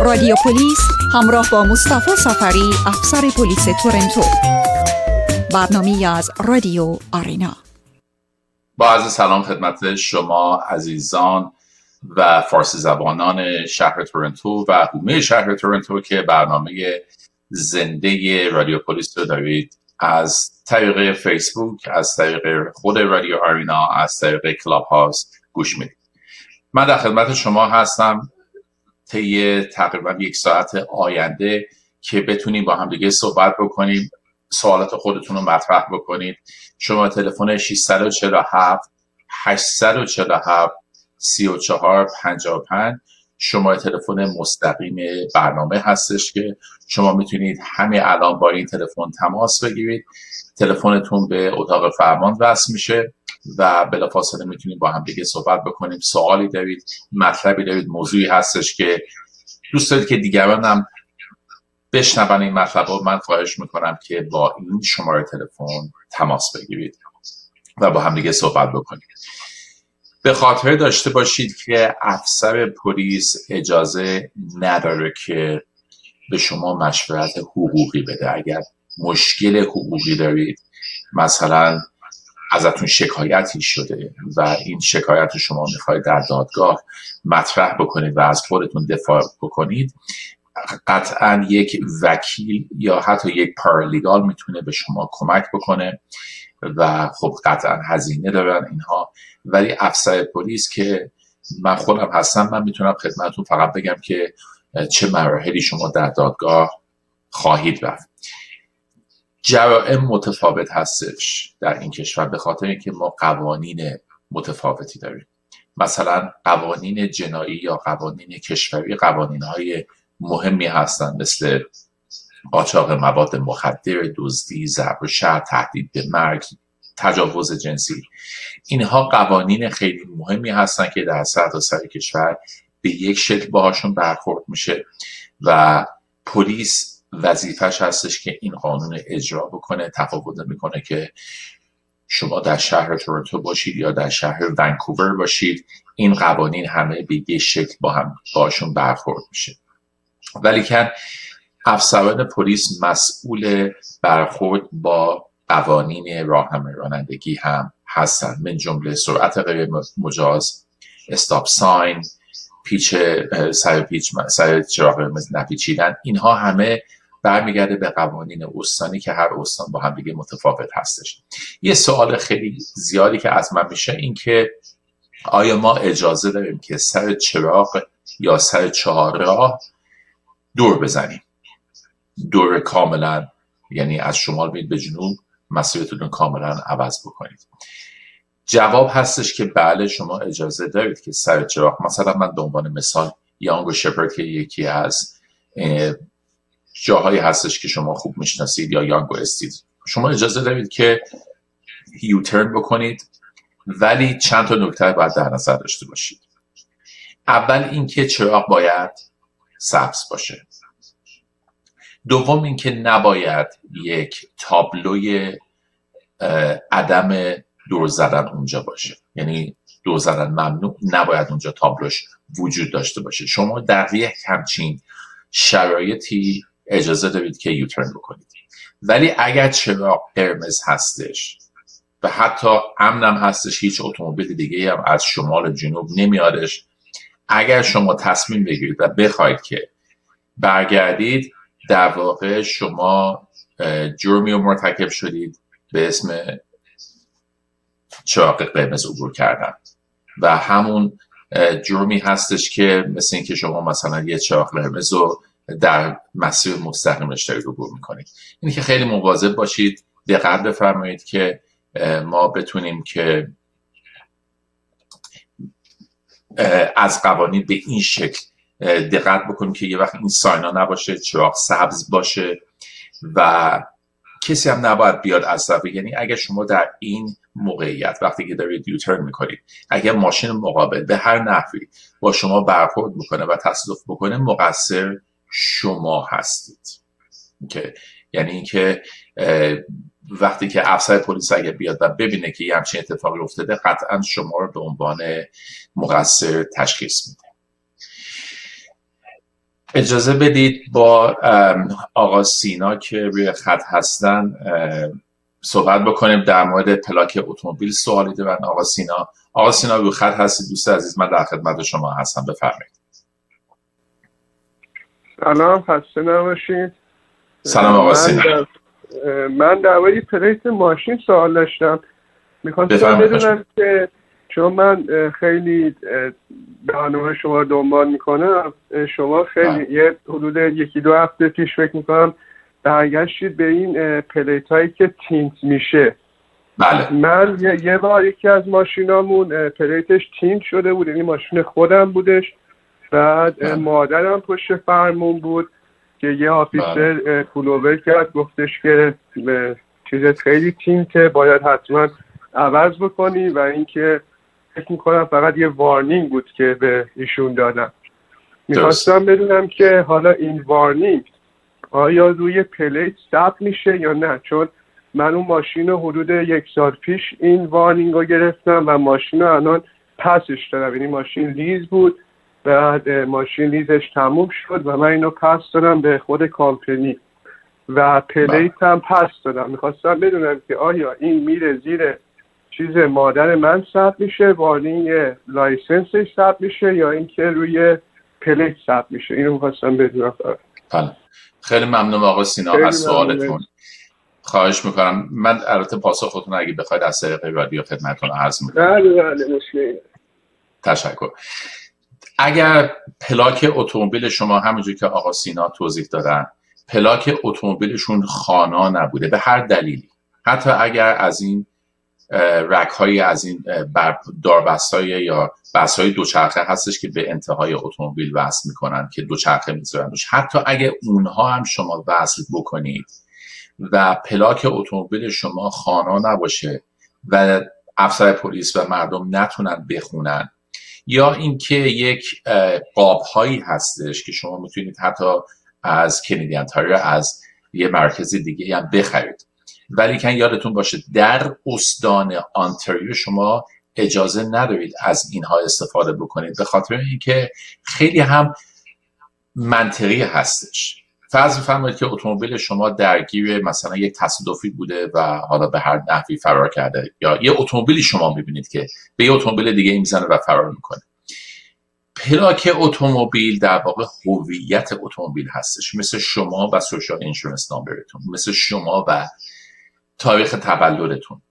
رادیو پلیس همراه با مصطفی سفری افسر پلیس تورنتو. برنامه از رادیو آرینا. با عرض سلام خدمت شما عزیزان و فارسی زبانان شهر تورنتو و حومه شهر تورنتو که برنامه زنده رادیو پلیس رو دارید از طریق فیسبوک از طریق خود رادیو آرینا از طریق کلاب هاست گوش می‌دید. من در خدمت شما هستم طی تقریبا یک ساعت آینده که بتونیم با هم دیگه صحبت بکنیم. سوالات خودتون رو مطرح بکنید. شما تلفن 647 847 34 55 شما تلفن مستقیم برنامه هستش که شما می‌تونید همه الان با این تلفن تماس بگیرید. تلفنتون به اتاق فرمان وصل میشه و بلافاصله می‌تونیم با هم دیگه صحبت بکنیم. سوالی دارید مطلبی دارید موضوعی هستش که دوست دارید که دیگران هم بشنون این مطلب رو من خواهش می‌کنم که با این شماره تلفن تماس بگیرید و با هم دیگه صحبت بکنید به خاطر داشته باشید که افسر پلیس اجازه نداره که به شما مشورت حقوقی بده. اگر مشکل حقوقی دارید مثلا ازتون شکایتی شده و این شکایت رو شما می‌خواید در دادگاه مطرح بکنید و از خودتون دفاع بکنید قطعا یک وکیل یا حتی یک پارلیگال می‌تونه به شما کمک بکنه و خب قطعا هزینه دارن. اینها ولی افسر پلیس که من خودم هستم من می‌تونم خدمتون فقط بگم که چه مراحلی شما در دادگاه خواهید رفت. جرائم متفاوت هستش در این کشور به خاطر اینکه ما قوانین متفاوتی داریم. مثلا قوانین جنایی یا قوانین کشوری قوانین های مهمی هستند مثل قاچاق مواد مخدر دزدی ضرب و شر تهدید به مرگ تجاوز جنسی. اینها قوانین خیلی مهمی هستند که در سر کشور به یک شکل باهاشون برخورد میشه و پلیس وظیفش هستش که این قانون اجرا بکنه تفاوت می‌کنه که شما در شهر تورنتو باشید یا در شهر ونکوور باشید این قوانین همه به یک شکل با هم باشون برخورد میشه. ولیکن افسران پلیس مسئول برخورد با قوانین راهنمای رانندگی هم هستند من جمله سرعت غیر مجاز استاپ ساین پیچ سر پیچ سر چراغ نپیچیدن اینها همه برمیگرده به قوانین استانی که هر استان با هم دیگه متفاوت هستش. یه سوال خیلی زیادی که از من میشه این که آیا ما اجازه داریم که سر چراغ یا سر چهارراه دور بزنیم؟ دور کاملا یعنی از شمال بید به جنوب مسیرتون کاملا عوض بکنید. جواب هستش که بله شما اجازه دارید که سر چراغ مثلا من به عنوان مثال یانگو شپرد که یکی از جاهایی هستش که شما خوب می‌شناسید یا یانگو استید شما اجازه دارید که یوترن بکنید ولی چند تا نکته باید در نظر داشته باشید. اول اینکه چراغ باید سبز باشه. دوم اینکه نباید یک تابلوی عدم دور زدن اونجا باشه. یعنی دور زدن ممنوع نباید اونجا تابلوش وجود داشته باشه. شما در یک همچین شرایطی اجازه دارید که یوترن بکنید. ولی اگر چراغ قرمز هستش و حتی امنم هستش هیچ اتومبیل دیگه هم از شمال جنوب نمیادش اگر شما تصمیم بگیرید و بخواید که برگردید در واقع شما جرمی رو مرتکب شدید به اسم چراغ قرمز عبور کردن. و همون جرمی هستش که مثل اینکه شما مثلا یه چراغ قرمز رو در مسیر مستقیمش دارید عبور می‌کنید. اینه که خیلی مواظب باشید دقت بفرمایید که ما بتونیم که از قوانین به این شکل دقت بکنیم که یه وقت این ساینا نباشه چراغ سبز باشه و کسی هم نباید بیاد از طرف. یعنی اگر شما در این موقعیت وقتی که دارید یوترن می‌کنید اگر ماشین مقابل به هر نحوی با شما برخورد می‌کنه و تصادف بکنه مقصر شما هستید. که یعنی اینکه وقتی که افسر پلیس اگه بیاد و ببینه که یه همچین اتفاقی افتاده قطعا شما رو به عنوان مقصر تشخیص میده. اجازه بدید با آقا سینا که روی خط هستن صحبت بکنیم در مورد پلاک اتومبیل سوالی دارن آقا سینا آقا سینا روی خط هستی دوست عزیز من در خدمت شما هستم بفرمایید. سلام خسته نباشید. سلام آقا سینا. من در پلیت ماشین سوال داشتم. می‌خواستم بدونم که چون من خیلی برنامه شما رو دنبال می‌کنم شما خیلی بله. یه حدود یکی دو هفته پیش فکر می‌کنم برگشتید به این plate هایی که tint میشه بله من یه بار یکی از ماشینامون plate ش tint شده بود یعنی ماشین خودم بودش بعد بله. مادرم پشت فرمون بود که یه officer بله. pull over کرد گفتش که چیز خیلی tint ه باید حتما عوض بکنی و اینکه فکر می‌کنم فقط یه warning بود که به ایشون دادم. می‌خواستم بدونم که حالا این warning آیا روی plate ثبت میشه یا نه؟ چون من اون ماشین رو حدود یک سال پیش این warning رو گرفتم و ماشین رو الان پسش دارم. یعنی ماشین lease بود بعد ماشین lease ش تموم شد و من اینو پس دادم به خود کامپنی. و plate هم پس دادم. می‌خواستم بدونم که آیا این میره زیر چیز مادر من ثبت میشه warning license ش ثبت میشه یا اینکه روی plate ثبت میشه. اینو می‌خواستم بدونم. بله. خیلی ممنون آقا سینا از سوالتون. خواهش می‌کنم. من البته پاسخ خودتون اگه بخواید از طریق رادیو خدمتتون عرض می‌کنم. بله بله تشکر. اگر پلاک اتومبیل شما همونجور که آقا سینا توضیح دادن پلاک اتومبیلشون خانا نبوده به هر دلیلی حتی اگر از این رک های از این داربست های یا بس های دوچرخه هستش که به انتهای اتومبیل وصل می‌کنن که دوچرخه می‌ذارن حتی اگه اونها هم شما وصل بکنید و پلاک اتومبیل شما خانا نباشه و افسر پلیس و مردم نتونن بخونن یا اینکه یک قاب هایی هستش که شما می‌تونید حتی از کنیدین تایر از یه مرکز دیگه هم بخرید. ولی کن یادتون باشه در استان آنتریو شما اجازه ندارید از اینها استفاده بکنید به خاطر اینکه خیلی هم منطقی هستش. فرض بفرمایید که اتومبیل شما درگیر مثلا یک تصادفی بوده و حالا به هر نحوی فرار کرده یا یه اتومبیلی شما می‌بینید که به یه اتومبیل دیگه می‌زنه و فرار می‌کنه. پلاک اتومبیل در واقع هویت اتومبیل هستش. مثل شما و social insurance number تون مثل شما و تاریخ تولدتون.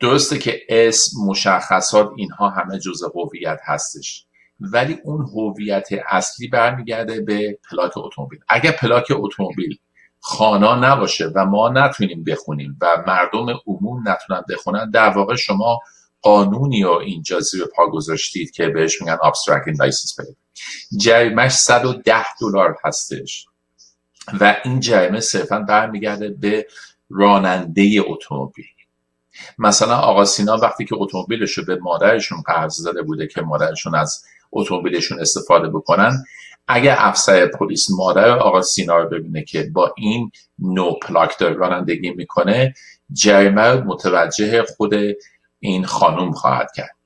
درسته که اسم مشخصات اینها همه جزء هویت هستش. ولی اون هویت اصلی برمیگرده به پلاک اتومبیل. اگر پلاک اتومبیل خوانا نباشه و ما نتونیم بخونیم و مردم عموم نتونن بخونن در واقع شما قانونی رو اینجا زیر پا گذاشتید که بهش میگن obstruct license plate جریمش 110 دلار هستش. و این جریمه صرفا برمیگرده به راننده اتومبیل. مثلا آقا سینا وقتی که اتومبیلش رو به مادرشون قرض داده بوده که مادرشون از اتومبیلشون استفاده بکنن اگر افسر پلیس مادر آقا سینا رو ببینه که با این نوع پلاک داره رانندگی می‌کنه جریمه متوجه خود این خانوم خواهد کرد.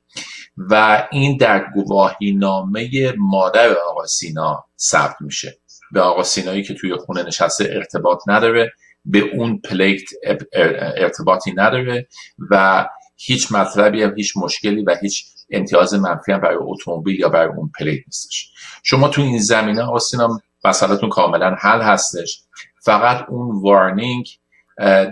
و این در گواهی نامه مادر آقا سینا ثبت میشه. به آقا سینایی که توی خونه نشسته ارتباط نداره به اون plate ارتباطی نداره و هیچ مطلبی هم هیچ مشکلی و هیچ امتیاز منفی هم برای اتومبیل یا برای اون plate نیستش. شما تو این زمینه آقا سینا مسئلهتون کاملا حل هستش. فقط اون وارنینگ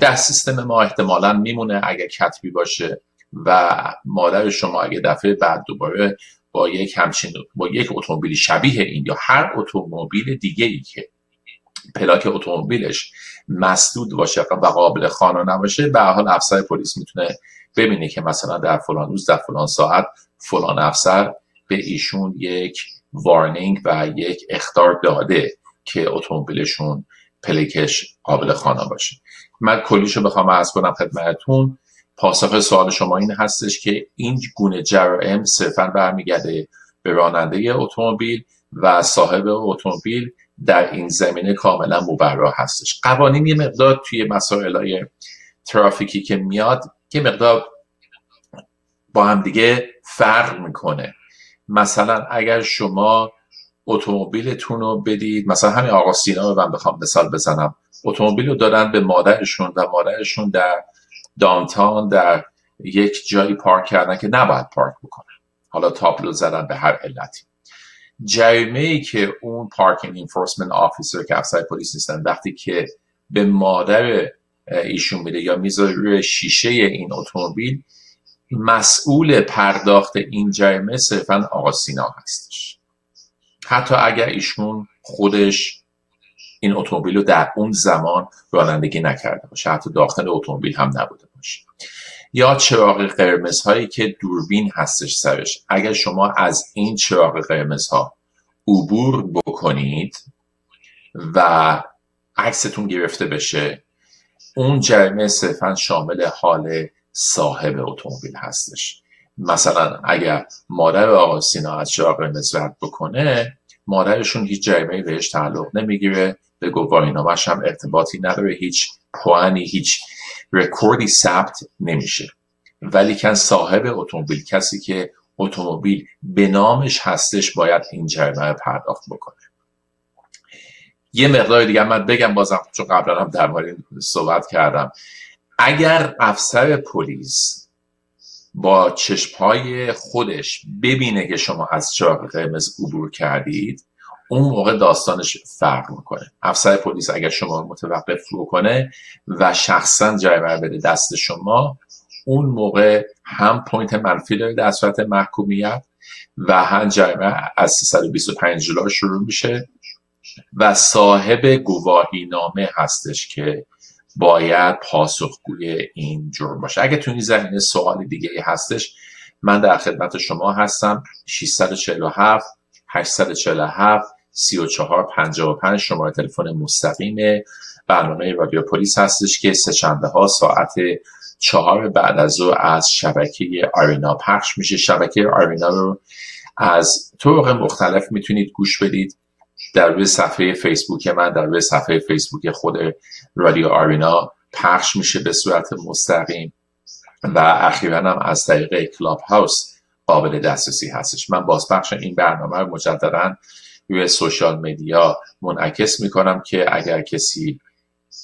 در سیستم ما احتمالا میمونه اگر کتبی باشه و مادر شما اگه دفعه بعد دوباره با یک همچین با یک اتومبیل شبیه این یا هر اتومبیل دیگه ای که پلاک اتومبیلش مسدود باشه و قابل خانه نباشه به حال افسر پلیس می‌تونه ببینه که مثلا در فلان روز در فلان ساعت فلان افسر به ایشون یک وارنینگ و یک اختار داده که اتومبیلشون پلیکش قابل خانه باشه. من کلیشو بخوام از کنم خدمتتون پاسخ سوال شما این هستش که این گونه جرائم صرفا برمیگرده به راننده اتومبیل و صاحب اتومبیل در این زمینه کاملا مبرا هستش. قوانین یه مقدار توی مسائل های ترافیکی که میاد که مقدار با هم دیگه فرق می‌کنه. مثلا اگر شما اتومبیلتون رو بدید مثلا همین آقا سینا رو من بخوام مثال بزنم. اتومبیل رو دادن به مادرشون و مادرشون در دانتان در یک جایی پارک کردن که نباید پارک بکنن. حالا تابلو زدن به هر علتی. جریمه ای که اون پارکینگ انفورسمنت آفیسر که افسر پلیس نیستن وقتی که به مادر ایشون میده یا می‌ذاره روی شیشه این اتومبیل مسئول پرداخت این جریمه صرفا آقا سینا هستش. حتی اگر ایشون خودش این اتومبیل رو در اون زمان رانندگی نکرده باشه حتی داخل اتومبیل هم نبوده باشه. یا چراغ قرمز هایی که دوربین هستش سرش. اگر شما از این چراغ قرمز ها عبور بکنید و عکستون گرفته بشه اون جریمه صرفا شامل حال صاحب اتومبیل هستش. مثلا اگر مادر آقا سینا از چراغ قرمز رد بکنه مادرشون هیچ جریمه بهش تعلق نمی‌گیره. به گواهینامش هم ارتباطی نداره. هیچ پوانی هیچ رکوردی ثبت نمیشه. ولی کن صاحب اتومبیل کسی که اتومبیل به نامش هستش باید این جریمه پرداخت بکنه. یه مقدار دیگه من بگم بازم چون قبلا هم در مورد صحبت کردم. اگر افسر پلیس با چشمهای خودش ببینه که شما از چراغ قرمز عبور کردید اون موقع داستانش فرق می‌کنه. افسر پلیس اگر شما متوقف رو کنه و شخصا جریمه بده دست شما اون موقع هم point منفی داره در صورت محکومیت و هم جریمه از 325 دلار شروع میشه و صاحب گواهی نامه هستش که باید پاسخگوی این جرم باشه. اگه تو این سوال دیگه ای هستش من در خدمت شما هستم. 647 847 3455 شماره تلفن مستقیم برنامه رادیو پلیس هستش که سه شنبه ها ساعت چهار بعد از او از شبکه آرینا پخش میشه. شبکه آرینا رو از طرق مختلف می‌تونید گوش بدید. در روی صفحه فیسبوک من در روی صفحه فیسبوک خود رادیو آرینا پخش میشه به صورت مستقیم و اخیرا هم از طریق کلاب هاوس قابل دسترسی هستش. من بازپخش این برنامه رو مجددا روی سوشال مدیا منعکس می‌کنم که اگر کسی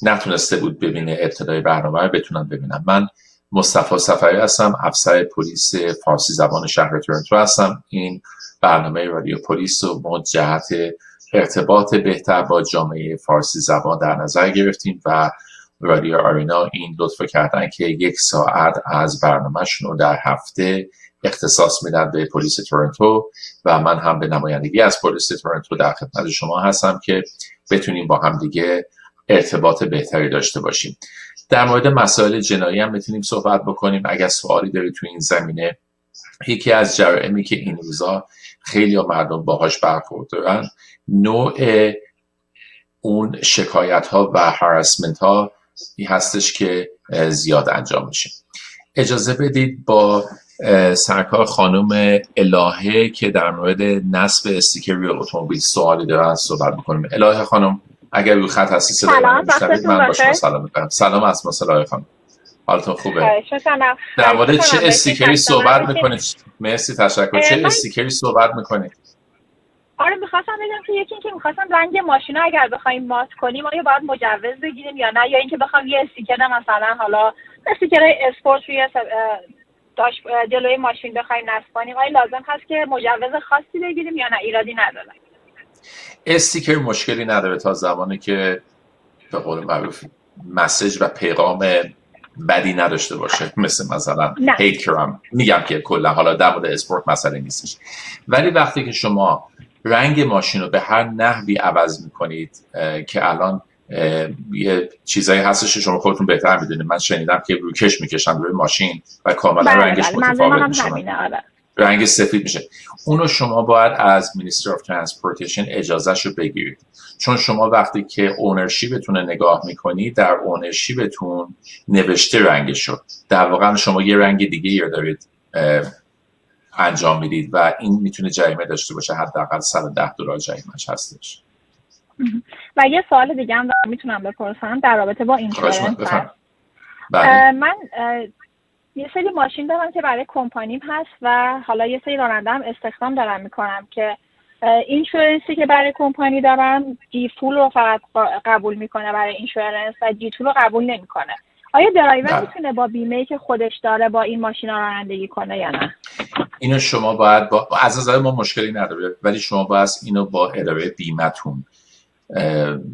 نتونسته بود ببینه ابتدای برنامه رو بتونم ببینم. من مصطفی سفری هستم افسر پلیس فارسی زبان شهر تورنتو هستم. این برنامه رادیو پلیس رو ما جهت ارتباط بهتر با جامعه فارسی زبان در نظر گرفتیم و رادیو آرینا این لطف کردن که یک ساعت از برنامهشون رو در هفته اختصاص میدن به پلیس تورنتو و من هم به نمایندگی از پلیس تورنتو در خدمت شما هستم که بتونیم با هم دیگه ارتباط بهتری داشته باشیم. در مورد مسائل جنایی هم می‌تونیم صحبت بکنیم. اگر سوالی دارید تو این زمینه یکی از جرائمی که این روزا خیلی مردم باهاش برخورد دارن نوع اون شکایت ها و هراسمنت ها هستش که زیاد انجام میشه. اجازه بدید با سرکار خانم الهه که در مورد نصب استیکر روی اتومبیل سوالی دارن صحبت بکنیم الهه خانم اگر روی خط هستی صدای من من سلام می‌کنم. سلام از الهه خانم. حالتون خوبه؟ در مورد چه sticker ی صحبت می‌کنید؟ مرسی تشکر. چه sticker ی صحبت می‌کنید؟ آره می‌خواستم بگم که یکی اینکه می‌خواستم رنگ ماشینا اگر بخوایم matte کنیم آیا باید مجوز بگیریم یا نه؟ یا اینکه بخوام یه sticker مثلا حالا sticker sport روی داش جلوی ماشین بخوایم نصب کنیم. آیا لازم هست که مجوز خاصی بگیریم یا نه؟ ایرادی نداره. استیکر مشکلی نداره تا زمانی که به قول معروف مسج و پیغام بدی نداشته باشه. مثل مثلا هیت کرام میگم که کلا. حالا در مورد اسپورت مسئله نیستش. ولی وقتی که شما رنگ ماشین رو به هر نحوی عوض می‌کنید که الان یه چیزایی هستش شما خودتون بهتر می‌دونید. من شنیدم که روکش می‌کشن روی ماشین و کاملا بله رنگش بله. متفاوت میشه. آره. رنگ سفید میشه. اونو شما باید از Minister of Transportation اجازهش رو بگیرید. چون شما وقتی که اونرشیپتون نگاه می‌کنید در اونرشیپتون نوشته رنگش شد در واقع شما یه رنگ دیگه رو دارید انجام می‌دید و این می‌تونه جریمه داشته باشه. حداقل 110 دلار جریمهش هستش. و یه سوال دیگه هم می‌تونم بپرسم در رابطه با اینشورنس بله. من یه سری ماشین دارم که برای کمپانیم هست و حالا یه سری راننده هم استخدام دارم می‌کنم که insurance ی که برای کمپانی دارم G full رو فقط قبول می‌کنه برای insurance و G رو قبول نمی‌کنه آیا درایور بله. می‌تونه با بیمه که خودش داره با این ماشین رانندگی کنه یا نه اینو شما باید با از نظر ما مشکلی نداره ولی شما باید اینو با اداره بیمتون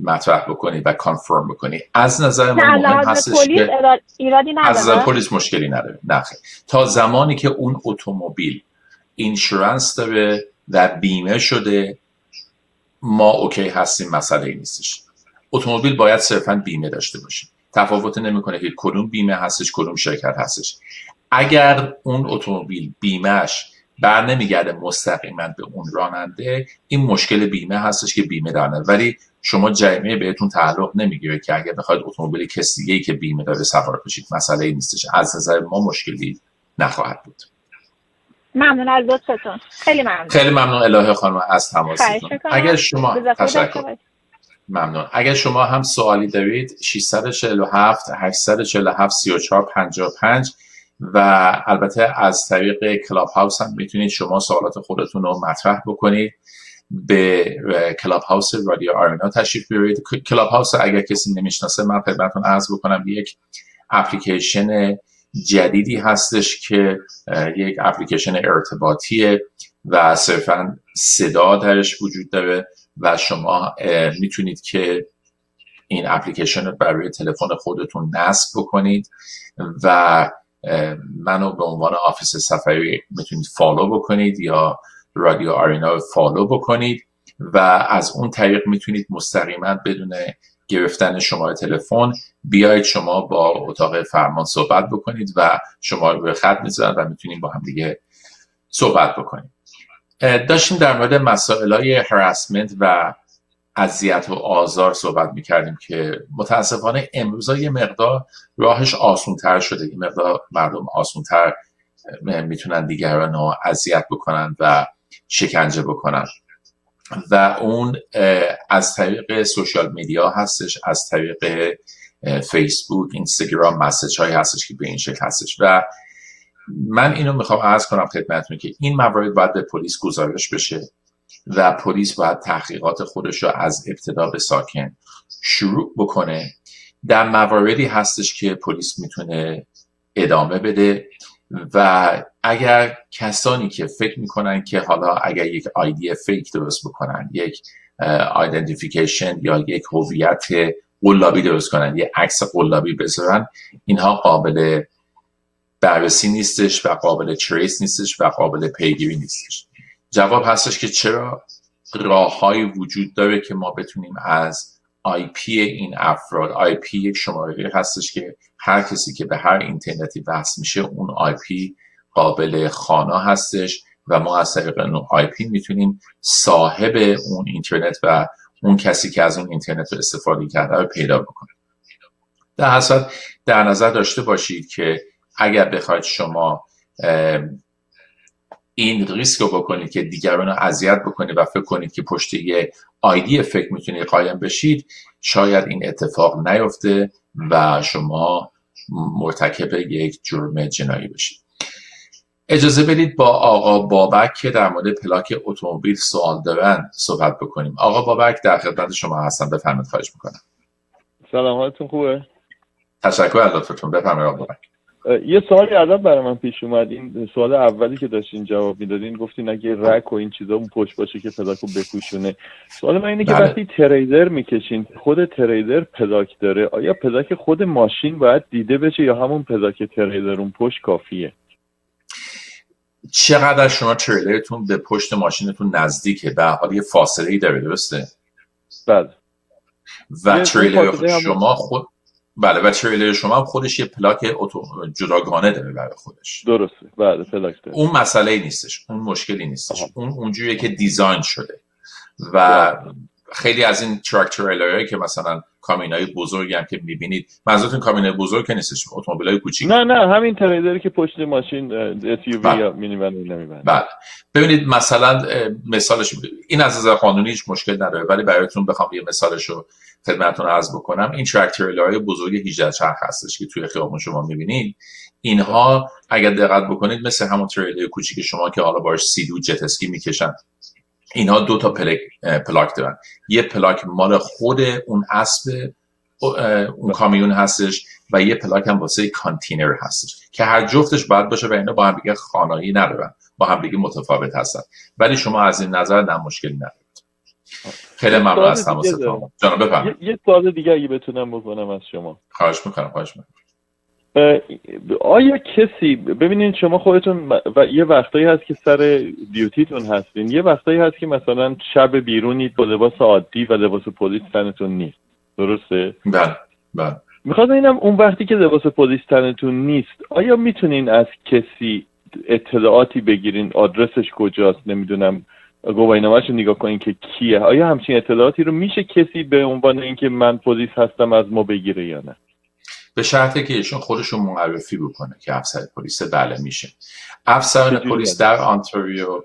مطرح بکنید و confirm بکنید از نظر ما مهم هستش که از نظر پلیس مشکلی نداره. نه تا زمانی که اون اتومبیل insurance داره و بیمه شده ما okay هستیم مسئله ای نیستش. اتومبیل باید صرفا بیمه داشته باشه. تفاوت نمی‌کنه که کدوم بیمه هستش کدوم شرکت هستش. اگر اون اتومبیل بیمهش بر نمیگرده مستقیما به اون راننده. این مشکل بیمه هستش که بیمه دارن ولی شما جریمه بهتون تعلق نمی‌گیره که اگر بخواید اتومبیل کسی دیگه که بیمه داره سوار بشید مسئله ای نیستش. از نظر ما مشکلی نخواهد بود. ممنون از لطفتون. خیلی ممنون. خیلی ممنون الهه خانم از تماستون اگر شما تشکر. ممنون. اگر شما هم سوالی دارید 647 847 34 55 و البته از طریق کلاب هاوس هم می‌تونید شما سوالات خودتون رو مطرح بکنید. به Clubhouse رادیو آرینا تشریف بیارید. Clubhouse اگر کسی نمی‌شناسه من خدمتتون عرض بکنم یک اپلیکیشن جدیدی هستش که یک اپلیکیشن ارتباطیه و صرفا صدا درش وجود داره و شما می‌تونید که این اپلیکیشن رو برای تلفن خودتون نصب بکنید و منو به عنوان officer صفری می‌تونید follow بکنید یا رادیو آرینا رو فالو بکنید و از اون طریق می‌تونید مستقیما بدون گرفتن شماره تلفن بیاید شما با اتاق فرمان صحبت بکنید و شما رو به خط می‌ذارن و می‌تونید با هم دیگه صحبت بکنید داشتیم در مورد مسائل های هراسمنت و اذیت و آزار صحبت می‌کردیم که متاسفانه امروز یه مقدار راهش آسونتر شده. یه مقدار مردم آسونتر می‌تونن دیگران رو اذیت بکنن و شکنجه بکنن. و اون از طریق سوشال میدیا هستش از طریق فیسبوک اینستاگرام مسیج های هستش که به این شکل هستش. و من اینو می‌خوام عرض کنم خدمتتون که این موارد باید به پلیس گزارش بشه. و پلیس باید تحقیقات خودش رو از ابتدا به ساکن شروع بکنه. در مواردی هستش که پلیس می‌تونه ادامه بده و اگر کسانی که فکر می‌کنن که حالا اگر یک ID fake درست بکنن یک identification یا یک هویت قلابی درست کنن یک عکس قلابی بذارن اینها قابل بررسی نیستش و قابل trace نیستش و قابل پیگیری نیستش. جواب هستش که چرا راههایی وجود داره که ما بتونیم از IP این افراد IP یک شماره هستش که هر کسی که به هر اینترنتی وصل میشه اون IP قابل خانا هستش و ما از طریق اون آی پی می‌تونیم صاحب اون اینترنت و اون کسی که از اون اینترنت رو استفاده کرده رو پیدا بکنیم در حسد در نظر داشته باشید که اگر بخواید شما این ریسک رو بکنید که دیگران رو اذیت بکنید و فکر کنید که پشت یه آیدی فکر می‌تونید قایم بشید شاید این اتفاق نیفته و شما مرتکب یک جرم جنایی بشید. اجازه بدید با آقا بابک که در مورد پلاک اتومبیل سوال دارن صحبت بکنیم. آقا بابک در خدمت شما هستم. بفرمایید خواهش می‌کنم. سلام حالتون خوبه؟ تشکر از لطفتون. بفرمایید آقا بابک. یه سوالی ازت برای من پیش اومد. این سوال اولی که داشتین جواب می‌دادین گفتین اگه رک و این چیزا اون پشت باشه که پلاکو بپوشونه. سوال من اینه که بله. وقتی تریلر می‌کشین خود تریلر پلاک داره آیا پلاک خود ماشین باید دیده بشه یا همون پلاک تریلر اون پشت کافیه؟ چقدر شما تریلرتون به پشت ماشینتون نزدیکه؟ به حال یه فاصله ای داره درسته؟ بله. و تریلر شما خود بله و تریلر شما هم خودش یه پلاک اتو جداگانه داره برای خودش. درسته. بله پلاک داره. اون مسئله نیستش. اون مشکلی نیستش. اون اونجوریه که design شده. و خیلی از این truck trailer هایی که مثلا کامیون های بزرگی هم که می‌بینید منظورتون کامیون های بزرگ که نیستش اتومبیل های کوچیک؟ نه نه همین تریلری که پشت ماشین SUV بله. یا مینی‌ون می‌بنده بله. ببینید مثلا مثالش این از نظر قانونی هیچ مشکل نداره ولی برایتون بخوام یه مثالش رو خدمتتون عرض بکنم. این tractor های بزرگ 18 چرخ هستش که توی خیابون شما می‌بینید. اینها اگر دقت بکنید مثل همون تریلر کوچیک شما که حالا باش Sea-Doo جت اسکی می‌کشن. اینها دو تا پلک پلاک دارن. یه پلاک مال خود اون اسب اون کامیون هستش و یه پلاک هم واسه کانتینر هستش که هر جفتش باید باشه و اینا با هم دیگه خانایی ندارن با هم دیگه متفاوت هستن. ولی شما از این نظر نه مشکلی ندارید. خیلی ممنون از تماستون جناب بفرمایید. یه سوال دیگه اگه بتونم بکنم از شما. خواهش می‌کنم خواهش می‌کنم. آیا کسی ببینید شما خودتون و یه وقتایی هست که سر دیوتیتون هستین یه وقتایی هست که مثلا شب بیرونید با لباس عادی و لباس پلیس تنتون نیست. درسته؟ بله بله. می‌خواد اینم اون وقتی که لباس پلیس تنتون نیست آیا می‌تونین از کسی اطلاعاتی بگیرین؟ آدرسش کجاست؟ نمی‌دونم. گواهینامه‌اش رو نگاه کنین که کیه. آیا همچین اطلاعاتی رو میشه کسی به عنوان اینکه من پلیس هستم از ما بگیره یا نه؟ به شرطی که ایشون خودشون معرفی بکنه که افسر پلیس بله میشه. افسر پلیس در آنتاریو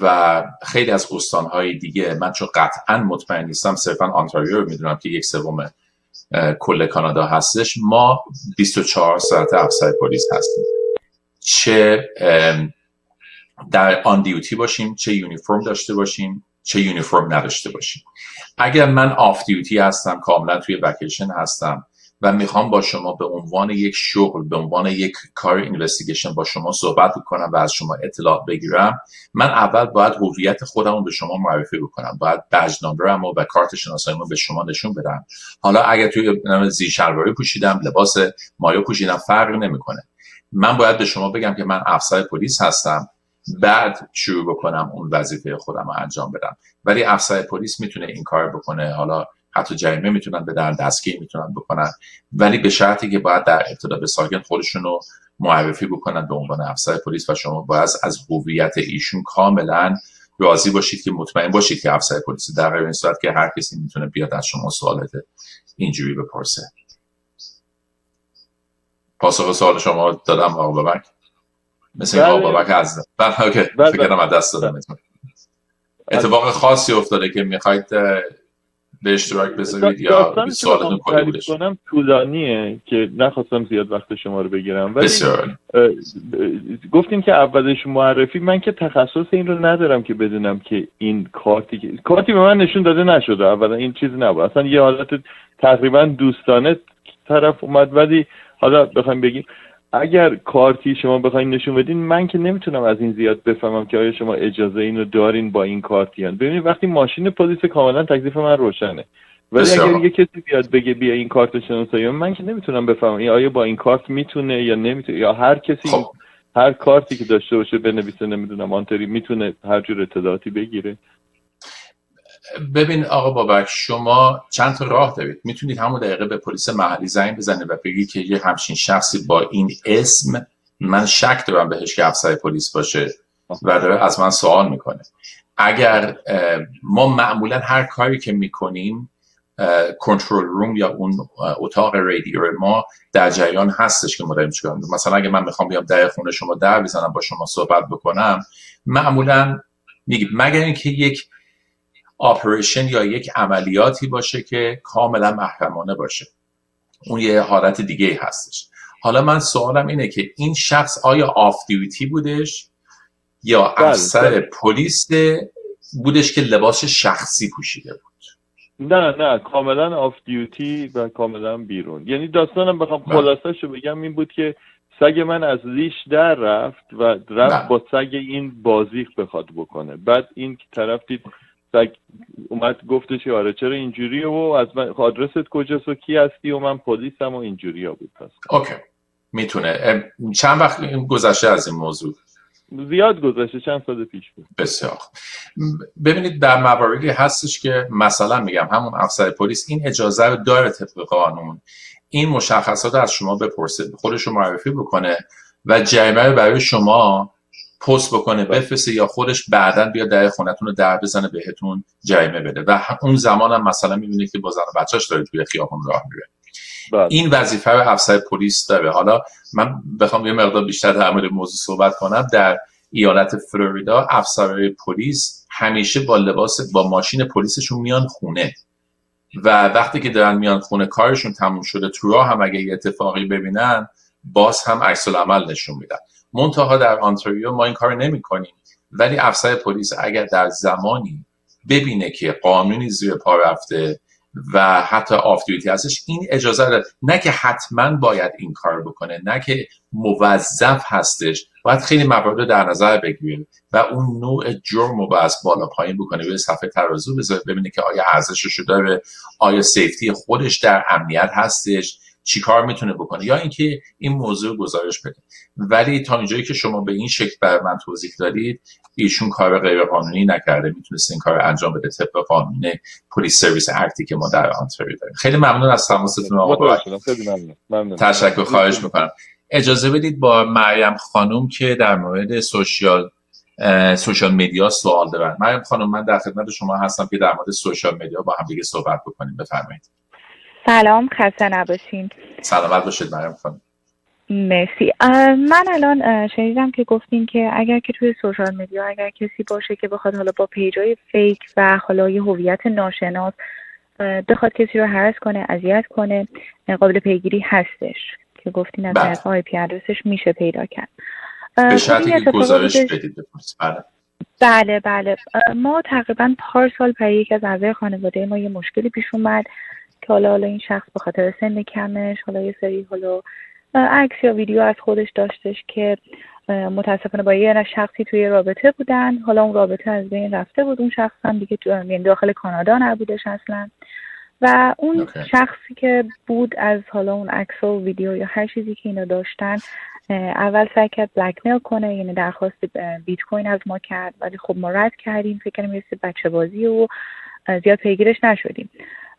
و خیلی از استانهای دیگه من چون قطعا مطمئن نیستم صرفا آنتاریو رو می‌دونم که یک سوم کل کانادا هستش. ما 24 ساعت افسر پلیس هستیم. چه در on duty باشیم چه یونیفرم داشته باشیم چه یونیفرم نداشته باشیم. اگر من off duty هستم کاملا توی وکیشن هستم و می‌خوام با شما به عنوان یک شغل به عنوان یک کار investigation با شما صحبت کنم و از شما اطلاع بگیرم. من اول باید هویت خودم رو به شما معرفی بکنم. باید بج نامبرم و کارت شناساییمو به شما نشون بدم. حالا اگر توی زیر شلواری پوشیدم لباس مایو پوشیدم فرق نمی‌کنه. من باید به شما بگم که من افسر پلیس هستم. بعد شروع بکنم اون وظیفه خودم رو انجام بدم. ولی افسر پلیس می‌تونه این کار بکنه. حالا حتی جریمه می‌تونن بدن دستگیر می‌تونن بکنن. ولی به شرطی که باید در ابتدا به ساکن خودشون رو معرفی بکنن به عنوان افسر پلیس و شما باید از هویت ایشون کاملا راضی باشید که مطمئن باشید که افسر پلیس در غیر این صورت که هر کسی می‌تونه بیاد از شما سوالات اینجوری بپرسه. پاسخ سوال شما دادم آقا ببک مثل بله. آقا ببک از بله اوکی. بله. فکرم از دست دادم. اتفاق خاصی افتاده که می‌خواید به اشتراک بذارید یا سوالتون کلی کنم طولانیه که نخواستم زیاد وقت شما رو بگیرم. ولی گفتیم که اولش معرفی. من که تخصص این رو ندارم که بدونم که این کارتی که کارتی به من نشون داده نشده. اولا این چیزی نبود. اصلا یه حالت تقریبا دوستانه طرف اومد. ولی حالا بخوایم بگیم اگر کارتی شما بخواین نشون بدین من که نمی‌تونم از این زیاد بفهمم که آیا شما اجازه اینو دارین با این کارتی هن. ببینید وقتی ماشین پلیس کاملا تکلیف من روشنه ولی اگر یه کسی بیاد بگه بیا این کارت شناسایی من که نمی‌تونم بفهمم آیا با این کارت می‌تونه یا نمی‌تونه یا هر کسی خب. هر کارتی که داشته باشه بنویسه نمی‌دونم آنتری می‌تونه هر جور اطلاعاتی بگیره ببین آقا بابک شما چند تا راه دارید. می‌تونید همون دقیقه به پلیس محلی زنگ بزنید و بگید که یه همچین شخصی با این اسم من شک دارم بهش که افسر پلیس باشه و داره از من سوال می‌کنه. اگر ما معمولا هر کاری که می‌کنیم control room یا اون اتاق رادیو ما در جریان هستش که ما داریم چیکار مثلا اگه من می‌خوام بیام در خونه شما در بزنم با شما صحبت بکنم معمولا میگیم مگر اینکه یک operation یا یک عملیاتی باشه که کاملا محرمانه باشه. اون یه حالت دیگه هستش. حالا من سوالم اینه که این شخص آیا off duty بودش یا بله، افسر بله. پلیس بودش که لباس شخصی پوشیده بود؟ نه نه کاملا آف دیوتی و کاملا بیرون. یعنی داستانم بخوام بله. خلاصه بگم این بود که سگ من از لیش در رفت و رفت با سگ این بازیخ بخواد بکنه. بعد این طرف دید اومد گفتش آره چرا اینجوریه و از من آدرست کجاست و کی هستی و من پلیسم و اینجوری ها بود. پس اوکی. می‌تونه. چند وقت گذشته از این موضوع؟ زیاد گذشته چند سال پیش بود. بسیار ببینید در مواردی هستش که مثلا میگم همون افسر پلیس این اجازه رو داره طبق قانون. این مشخصات از شما بپرسه خودش رو معرفی بکنه و جریمه برای شما پست بکنه بفرسته یا خودش بعدا بیا در خونتون رو در بزنه بهتون جریمه بده. و اون زمان هم مثلا می‌بینه که با زن و بچهش داره توی خیابون راه میره بله. این وظیفه رو افسر پلیس داره. حالا من بخوام یه مقدار بیشتر در مورد موضوع صحبت کنم. در ایالت فلوریدا افسرهای پلیس همیشه با لباس با ماشین پلیسشون میان خونه. و وقتی که دارن میان خونه کارشون تموم شده تو راه هم اگه یه اتفاقی ببینن باز هم عکس عمل نشون میدن. منتها در آنتاریو ما این کار نمی کنیم ولی افسر پلیس اگر در زمانی ببینه که قانونی زیر پا رفته و حتی آف دیوتی هستش این اجازه داره. نه که حتما باید این کار بکنه نه که موظف هستش. باید خیلی موارد در نظر بگیریم و اون نوع جرم رو باید بالا پایین بکنه به صفحه ترازو بذاره ببینه که آیا ارزشش داره آیا سیفتی خودش در امنیت هستش. چی کار می‌تونه بکنه یا اینکه این موضوع گزارش بده. ولی تا اینجایی که شما به این شکل بر من توضیح دادید ایشون کار غیر قانونی نکرده می‌تونست این کار انجام بده طبق قانون Police Services Act ی که ما در آنتاریو داریم. خیلی ممنون از تماستون آقا. تشکر خواهش می‌کنم. اجازه بدید با مریم خانم که در مورد social social media سوال دارن. مریم خانم من در خدمت شما هستم که در مورد social media با هم دیگه صحبت بکنیم. بفرمایید. سلام خسته نباشین. سلامت باشید مریم خانم. مرسی. من الان شنیدم که گفتین که اگر که توی social media اگر کسی باشه که بخواد حالا با page ای fake و حالا یه هویت ناشناس بخواد کسی رو حرس کنه اذیت کنه قابل پیگیری هستش. که گفتین از طریق آی پی ادرسش میشه پیدا کرد. به شرطی که گزارش بدید بله. بله بله. ما تقریبا پارسال برای یکی از اعضای خانواده ما یه مشکلی پیش اومد. که حالا حالا این شخص به خاطر سن کمش حالا یه سری حالا عکس یا ویدیو از خودش داشتش که متاسفانه با یه شخصی توی رابطه بودن. حالا اون رابطه از بین رفته بود. اون شخص هم دیگه یعنی داخل کانادا نبودش اصلا. و اون شخصی که بود از حالا اون عکس و ویدیو یا هر چیزی که اینا داشتن اول سعی کرد بلکمیل کنه یعنی درخواست بیت کوین از ما کرد. ولی خب ما رد کردیم. فکر کنیم بچه بازی و زیاد پیگیرش نشدیم.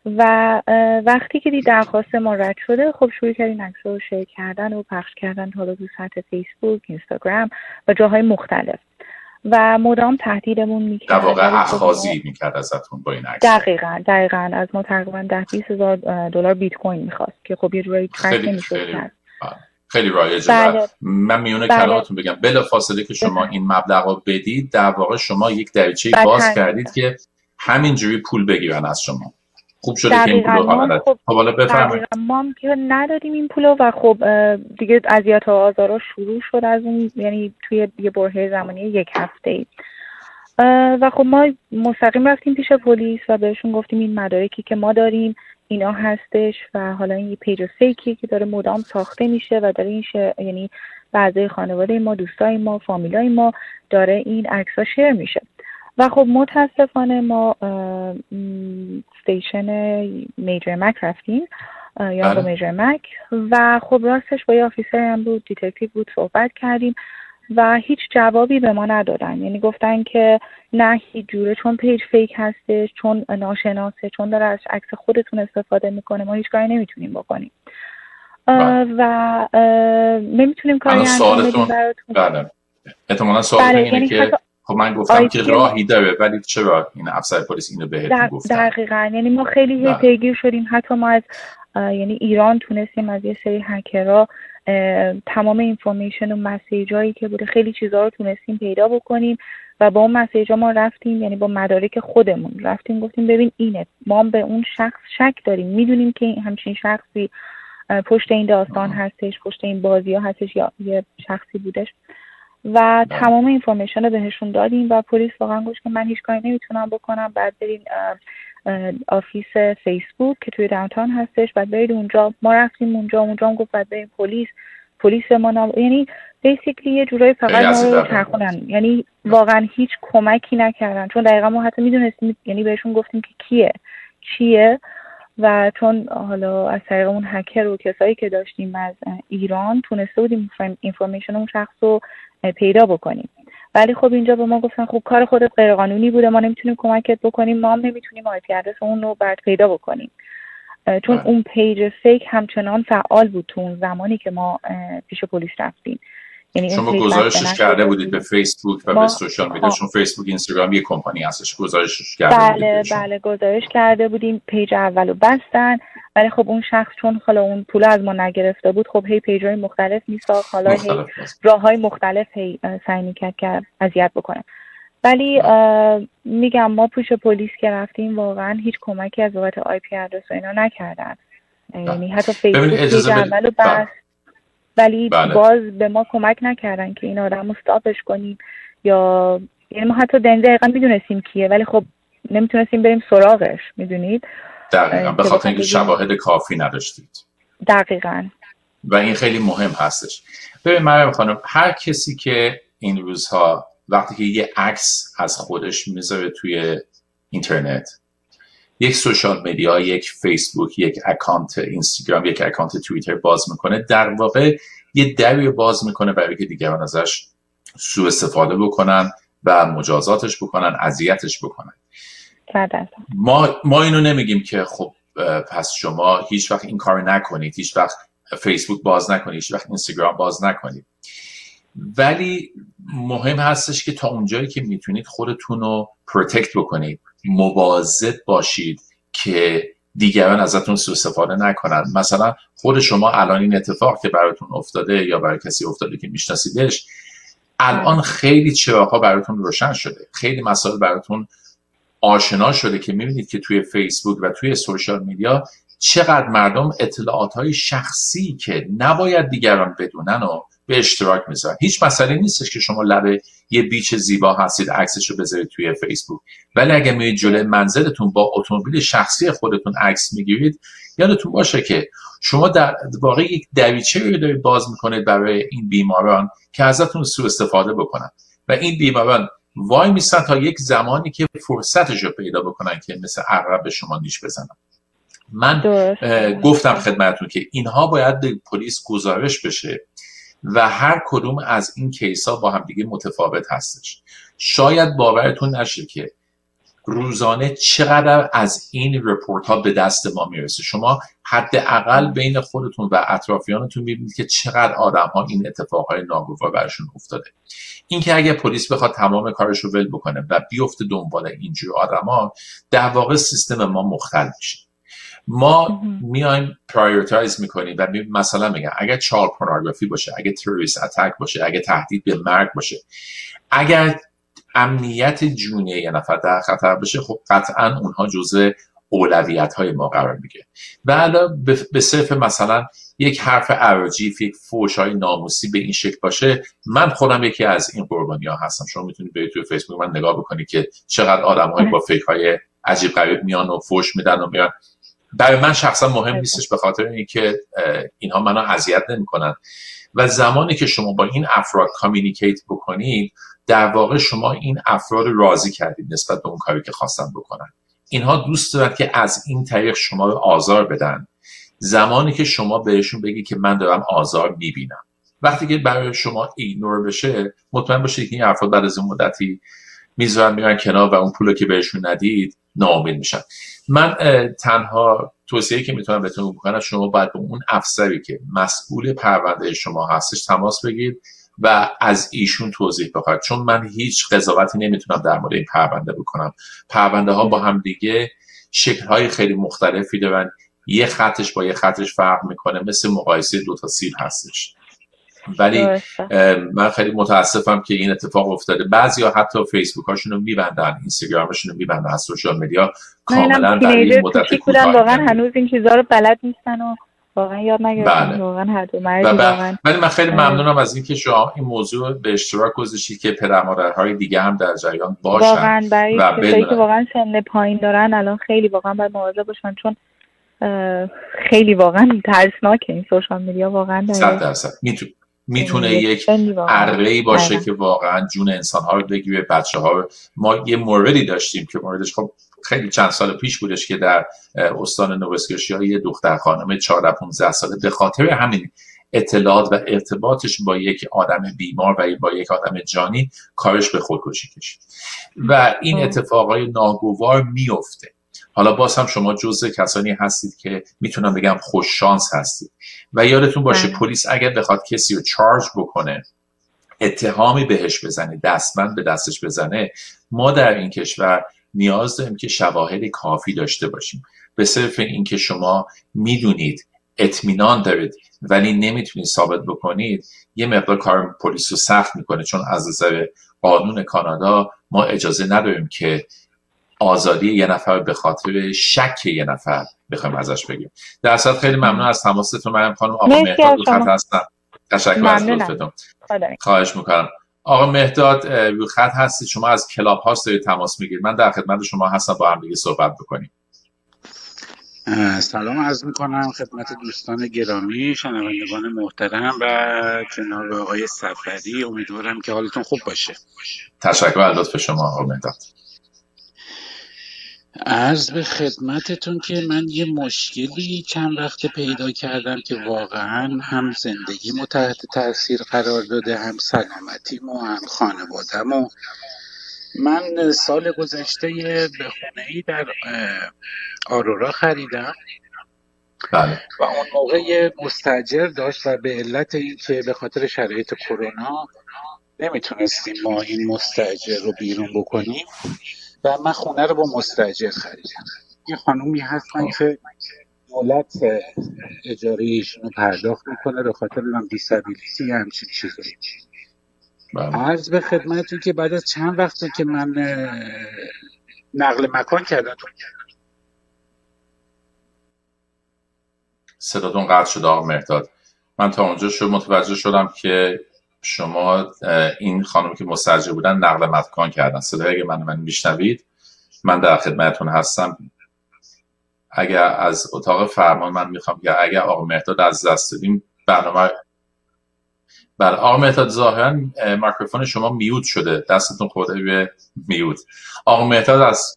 و وقتی که دید درخواست ما رد شده خب شروع کردیم عکس رو شیر کردن و پخش کردن حالا تو سطح فیسبوک اینستاگرام و جاهای مختلف. و مدام تهدیدمون می‌کرد. در واقع خب اخاذی می‌کرد ازتون با این عکس. دقیقا دقیقا. از ما تقریبا ده بیس هزار دلار بیت کوین می‌خواست که خب یه جورایی ترک نمی‌شد کرد. خیلی رایجه. بله. من میونه بله. کلامتون بگم. بلا فاصله که شما این مبلغ رو بدید در واقع شما یک دریچه باز کردید که همینجوری پول بگیرن از شما. خوب شده که این پولو خب حالا بفرمایید. ما هم که ندادیم این پولو و خب دیگه اذیت و آزارا شروع شد از اون یعنی توی یه برهه زمانی یک هفته ای و خب ما مستقیم رفتیم پیش پلیس و بهشون گفتیم این مدارکی که ما داریم اینا هستش و حالا این یه page fake ی که داره مدام ساخته میشه و داره این یعنی بعضی خانواده ما دوستای ما فامیلای ما داره این عکس share میشه. و خب متاسفانه ما station Major Mack رفتیم یا بله. Major Mack و خب راستش با یه officer هم بود detective بود صحبت کردیم و هیچ جوابی به ما ندادن یعنی گفتن که نه هیچ جوره چون page fake هستش چون ناشناسه چون داره از عکس خودتون استفاده می‌کنه ما هیچ کاری نمی‌تونیم بکنیم بله. و نمی‌تونیم کاری انجام بدیم براتون بله احتمالا سوالتون اینه یعنی که خب من گفتم که راهی داره ولی چرا این افسر پلیس اینو بهتون گفتن دقیقا. یعنی ما خیلی بله. پیگیر شدیم. حتی ما از یعنی ایران تونستیم از یه سری هکرها تمام information و message هایی که بوده خیلی چیزها رو تونستیم پیدا بکنیم و با اون message ما رفتیم یعنی با مدارک خودمون رفتیم. گفتیم ببین اینه ما به اون شخص شک داریم. می‌دونیم که همچین شخصی پشت این داستان هستش پشت این بازی ها هستش یا یه شخصی بودش. و. تمام information رو بهشون دادیم و پلیس واقعا گفت که من هیچ کاری نمی‌تونم بکنم. بعد برین office فیسبوک که توی downtown هستش بعد برید اونجا. ما رفتیم اونجا اونجا هم گفت بعد بریم پلیس. پلیس ما نام... یعنی بیسیکلی یه جورایی فقط ما رو ترخونن یعنی واقعا هیچ کمکی نکردن. چون دقیقا ما حتی می‌دونستیم یعنی بهشون گفتیم که کیه. چیه؟ و چون حالا از طریق اون هکر و کسایی که داشتیم از ایران تونسته بودیم اینفورمیشن اون شخص رو پیدا بکنیم. ولی خب اینجا به ما گفتن خب کار خودت غیرقانونی بوده ما نمی‌تونیم کمکت بکنیم ما هم نمی‌تونیم آیپی ادرس اون رو برد پیدا بکنیم. چون بله. اون page fake همچنان فعال بود تو اون زمانی که ما پیش پلیس رفتیم. شما گزارشش کرده بودید به فیسبوک و به سوشال میدیا چون فیسبوک اینستاگرام یه کمپانی هستش. گزارشش کرده بله بودید بله گزارش کرده بودیم. page اولو بستن. ولی خب اون شخص چون حالا اون پول از ما نگرفته بود خب هی page های مختلف میساخت. حالا هی راه های مختلف هی سعی می‌کرد که اذیت بکنه. ولی میگم ما پیش پلیس که رفتیم واقعا هیچ کمکی از بابت IP address و اینا نکردن. یعنی حتی فیسبوک عمل بس بله. ولی بله. باز به ما کمک نکردن که این آدم رو stop ش کنیم. یا یعنی ما حتی دقیقا می‌دونستیم کیه ولی خب نمی‌تونستیم بریم سراغش می‌دونید؟ دقیقا. به خاطر اینکه شواهد کافی نداشتید. دقیقا. و این خیلی مهم هستش. ببین مریم خانم هر کسی که این روزها وقتی که یه عکس از خودش می‌ذاره توی اینترنت یک social media یک فیسبوک یک account اینستاگرام یک account توییتر باز می‌کنه. در واقع یه دری باز می‌کنه برای که دیگران ازش سوء استفاده بکنن و مجازاتش بکنن اذیتش بکنن. ما ما اینو نمیگیم که خب پس شما هیچ وقت این کار نکنید هیچ وقت فیسبوک باز نکنید هیچ وقت اینستاگرام باز نکنید. ولی مهم هستش که تا اونجایی که می‌تونید خودتون رو protect بکنید. مواظب باشید که دیگران ازتون سوء استفاده نکنن. مثلا خود شما الان این اتفاق که براتون افتاده یا برای کسی افتاده که میشناسیدش الان خیلی چراغ براتون روشن شده. خیلی مسائل براتون آشنا شده که می‌بینید که توی فیسبوک و توی social media چقدر مردم اطلاعات های شخصی که نباید دیگران بدونن و به اشتراک می‌ذارن. هیچ مسئله نیستش که شما لبه یه بیچ زیبا هستید عکسش رو بذارید توی فیسبوک. ولی اگه میرید جلوی منزلتون با اتومبیل شخصی خودتون عکس می‌گیرید یادتون باشه که شما در واقع یک دریچه رو دارید باز می‌کنید برای این بیماران که ازتون سوء استفاده بکنن. و این بیماران وای میستن تا یک زمانی که فرصتش رو پیدا بکنن که مثل عقرب به شما نیش بزنن. من گفتم خدمتون که اینها باید به پلیس گزارش بشه. و هر کدوم از این case ها با همدیگه متفاوت هستش. شاید باورتون نشه که روزانه چقدر از این report ها به دست ما می‌رسه. شما حداقل بین خودتون و اطرافیانتون می‌بینید که چقدر آدم ها این اتفاق های ناگوار برشون افتاده. اینکه اگه پلیس بخواد تمام کارش رو ول بکنه و بیفته دنبال اینجور ها در واقع سیستم ما مختل میشه. ما میایم prioritize می‌کنیم و مثلا میگم اگر child pornography باشه اگر terrorist attack باشه اگر تهدید به مرگ باشه اگر امنیت جونی یه نفر در خطر بشه خب قطعا اونها جزء اولویت های ما قرار میگه و الان به صرف مثلا یک حرف عراجیف یک فوش های ناموسی به این شکل باشه من خودم یکی از این قربانی ها هستم. شما می‌تونید به توی فیسبوک من نگاه بکنید که چقدر آدم های با فکر های عجیب غریب میان و فوش میدن و میان برای من شخصا مهم نیستش به خاطر اینکه اینها منو اذیت نمی‌کنن. و زمانی که شما با این افراد communicate بکنید در واقع شما این افراد راضی کردید نسبت به اون کاری که خواستن بکنن. اینها دوست دارن که از این طریق شما رو آزار بدن. زمانی که شما بهشون بگی که من دارم آزار می‌بینم. وقتی که برای شما ignore بشه مطمئن باشید که این افراد بعد از این مدتی می‌ذارن میرن کنار و اون پول که بهشون ندید ناامید میشن. من تنها توصیه که می‌تونم بهتون بکنم شما باید به اون افسری که مسئول پرونده شما هستش تماس بگیرید و از ایشون توضیح بخواید. چون من هیچ قضاوتی نمی‌تونم در مورد این پرونده بکنم. پرونده ها با هم دیگه شکل های خیلی مختلفی دارن. یه خطش با یه خطش فرق می‌کنه. مثل مقایسه دو تا سیل هستش. ولی من خیلی متاسفم که این اتفاق افتاده. بعضی ها حتی فیسبوک هاشون رو میبندن اینستاگرامشون رو میبندن از سوشال مدیا کاملا در این مدت واقعا هنوز این چیزها رو بلد نیستن و واقعا یاد نگرفتن. بله. واقعا هر دو واقعا. ولی من خیلی ممنونم از اینکه شما این موضوع به اشتراک گذاشتید که پدر مادرهای دیگه هم در جریان باشن واقعا برای و که واقعا سن پایین دارن الان خیلی واقعا باید مواظب باشن چون خیلی واقعا ترسناکه این سوشال میدیا واقعا صد درصد. می‌تونه یک ای باشه که واقعا جون انسان ها رو بگیره بچه ها ما یه موردی داشتیم که موردش خب خیلی چند سال پیش بودش که در استان نوسکوشیا یه دختر خانم 14 15 ساله به خاطر همین اطلاعات و ارتباطش با یک آدم بیمار و با یک آدم جانی کارش به خودکشی کشید. و این خب. اتفاقای ناگوار میفته حالا باز هم شما جزء کسانی هستید که می‌تونم بگم خوش شانس هستید و یادتون باشه بله. پلیس اگر بخواد کسی رو چارج بکنه اتهامی بهش بزنه دستمند به دستش بزنه ما در این کشور نیاز داریم که شواهد کافی داشته باشیم به صرف اینکه شما می‌دونید اطمینان دارید ولی نمی‌تونید ثابت بکنید یه مقدار کار پلیس رو سخت می‌کنه چون از نظر قانون کانادا ما اجازه نداریم که آزادی یه نفر به خاطر شک یه نفر بخوایم ازش بگیم. در اصل خیلی ممنون از تماستون مریم خانم آقا مهداد خط هستم تشکر از لطفتون. خواهش می‌کنم. آقا مهداد روی خط هستید. شما از کلاب هاست دارید تماس می‌گیرید. من در خدمت شما هستم. با هم دیگه صحبت بکنیم. سلام عرض می‌کنم خدمت دوستان گرامی شنوندگان محترم و جناب آقای سفری امیدوارم که حالتون خوب باشه. تشکر از لطف شما آقا مهداد. عرض به خدمتتون که من یه مشکلی چند وقت پیدا کردم که واقعا هم زندگی تحت تاثیر قرار داده هم سلامتیمو هم خانوادم من سال گذشته به خونه ای در آرورا خریدم بله. و اون موقع مستجر داشت و به علت اینکه به خاطر شرایط کرونا نمی‌تونستیم ما این مستجر رو بیرون بکنیم و من خونه رو با مستجر خریدم. یه خانومی هستن که دولت اجاره ایشونو پرداخت می‌کنه به خاطر من دیسابیلیتی همچین چیزایی. بله. عرض به خدمتون که بعد از چند وقت که من نقل مکان کردم تو صداتون قطع شد آقا مهداد من تا اونجا شد متوجه شدم که شما این خانم که مستجر بودن نقل مکان کردن. صدای اگه من من میشنوید من در خدمتون هستم. اگر از اتاق فرمان من می‌خوام که اگر آقا مهداد از دست دادیم برنامه بله آقا مهداد ظاهرا میکروفون شما mute شده. دستتون خورده به mute. آقا مهداد از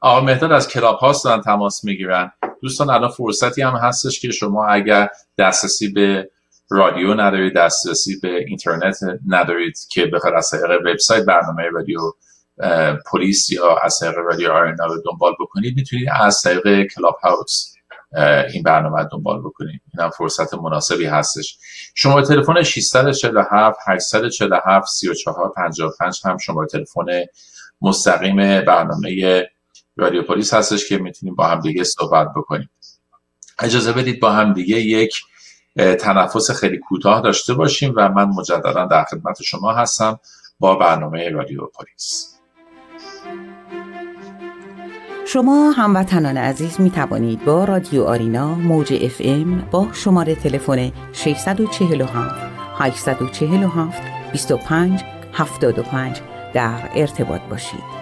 آقا مهداد از کلاب هاوس دارن تماس می‌گیرن. دوستان الان فرصتی هم هستش که شما اگر دسترسی به رادیو ندارید دسترسی به اینترنت ندارید که بخواید از طریق وبسایت برنامه رادیو پلیس یا از طریق رادیو آرنا رو دنبال بکنید. می‌تونید از طریق کلاب هاوس این برنامه دنبال بکنید. این هم فرصت مناسبی هستش. شما تلفن 647 847 3455 هم شما تلفن مستقیم برنامه رادیو پلیس هستش که می‌تونیم با هم دیگه صحبت بکنیم اجازه بدید با هم دیگه یک تنفس خیلی کوتاه داشته باشیم و من مجددا در خدمت شما هستم با برنامه رادیو پلیس شما هموطنان عزیز می توانید با رادیو آرینا موج اف ام با شماره تلفن 647 847 25 75 در ارتباط باشید.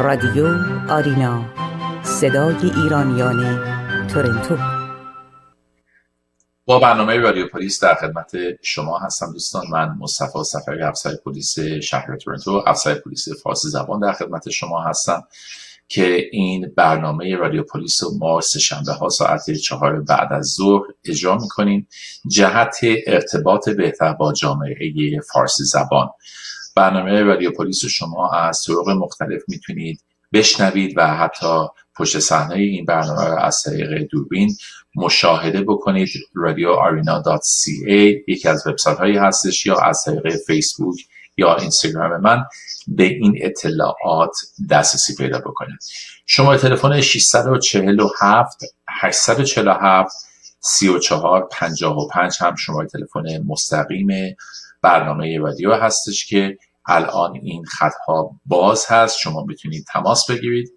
رادیو آرینا. صدای ایرانیان تورنتو. با برنامه رادیو پلیس در خدمت شما هستم دوستان. من مصطفی سفری افسر پلیس شهر تورنتو افسر پلیس فارسی زبان در خدمت شما هستم که این برنامه رادیو پلیس رو ما شنبه ها ساعت چهار بعد از ظهر اجرا می‌کنیم. جهت ارتباط بهتر با جامعه فارسی زبان. برنامه رادیو پلیس شما از طرق مختلف می‌تونید بشنوید و حتی پشت صحنه این برنامه رو از طریق دوربین مشاهده بکنید. رادیو آرینا یکی از وبسایت هایی هستش یا از طریق فیسبوک یا اینستاگرام من. به این اطلاعات دسترسی پیدا کنید شما تلفن 647 847 34 55 هم شما تلفن مستقیم برنامه رادیو هستش که الان این خطها باز هست شما می‌تونید تماس بگیرید.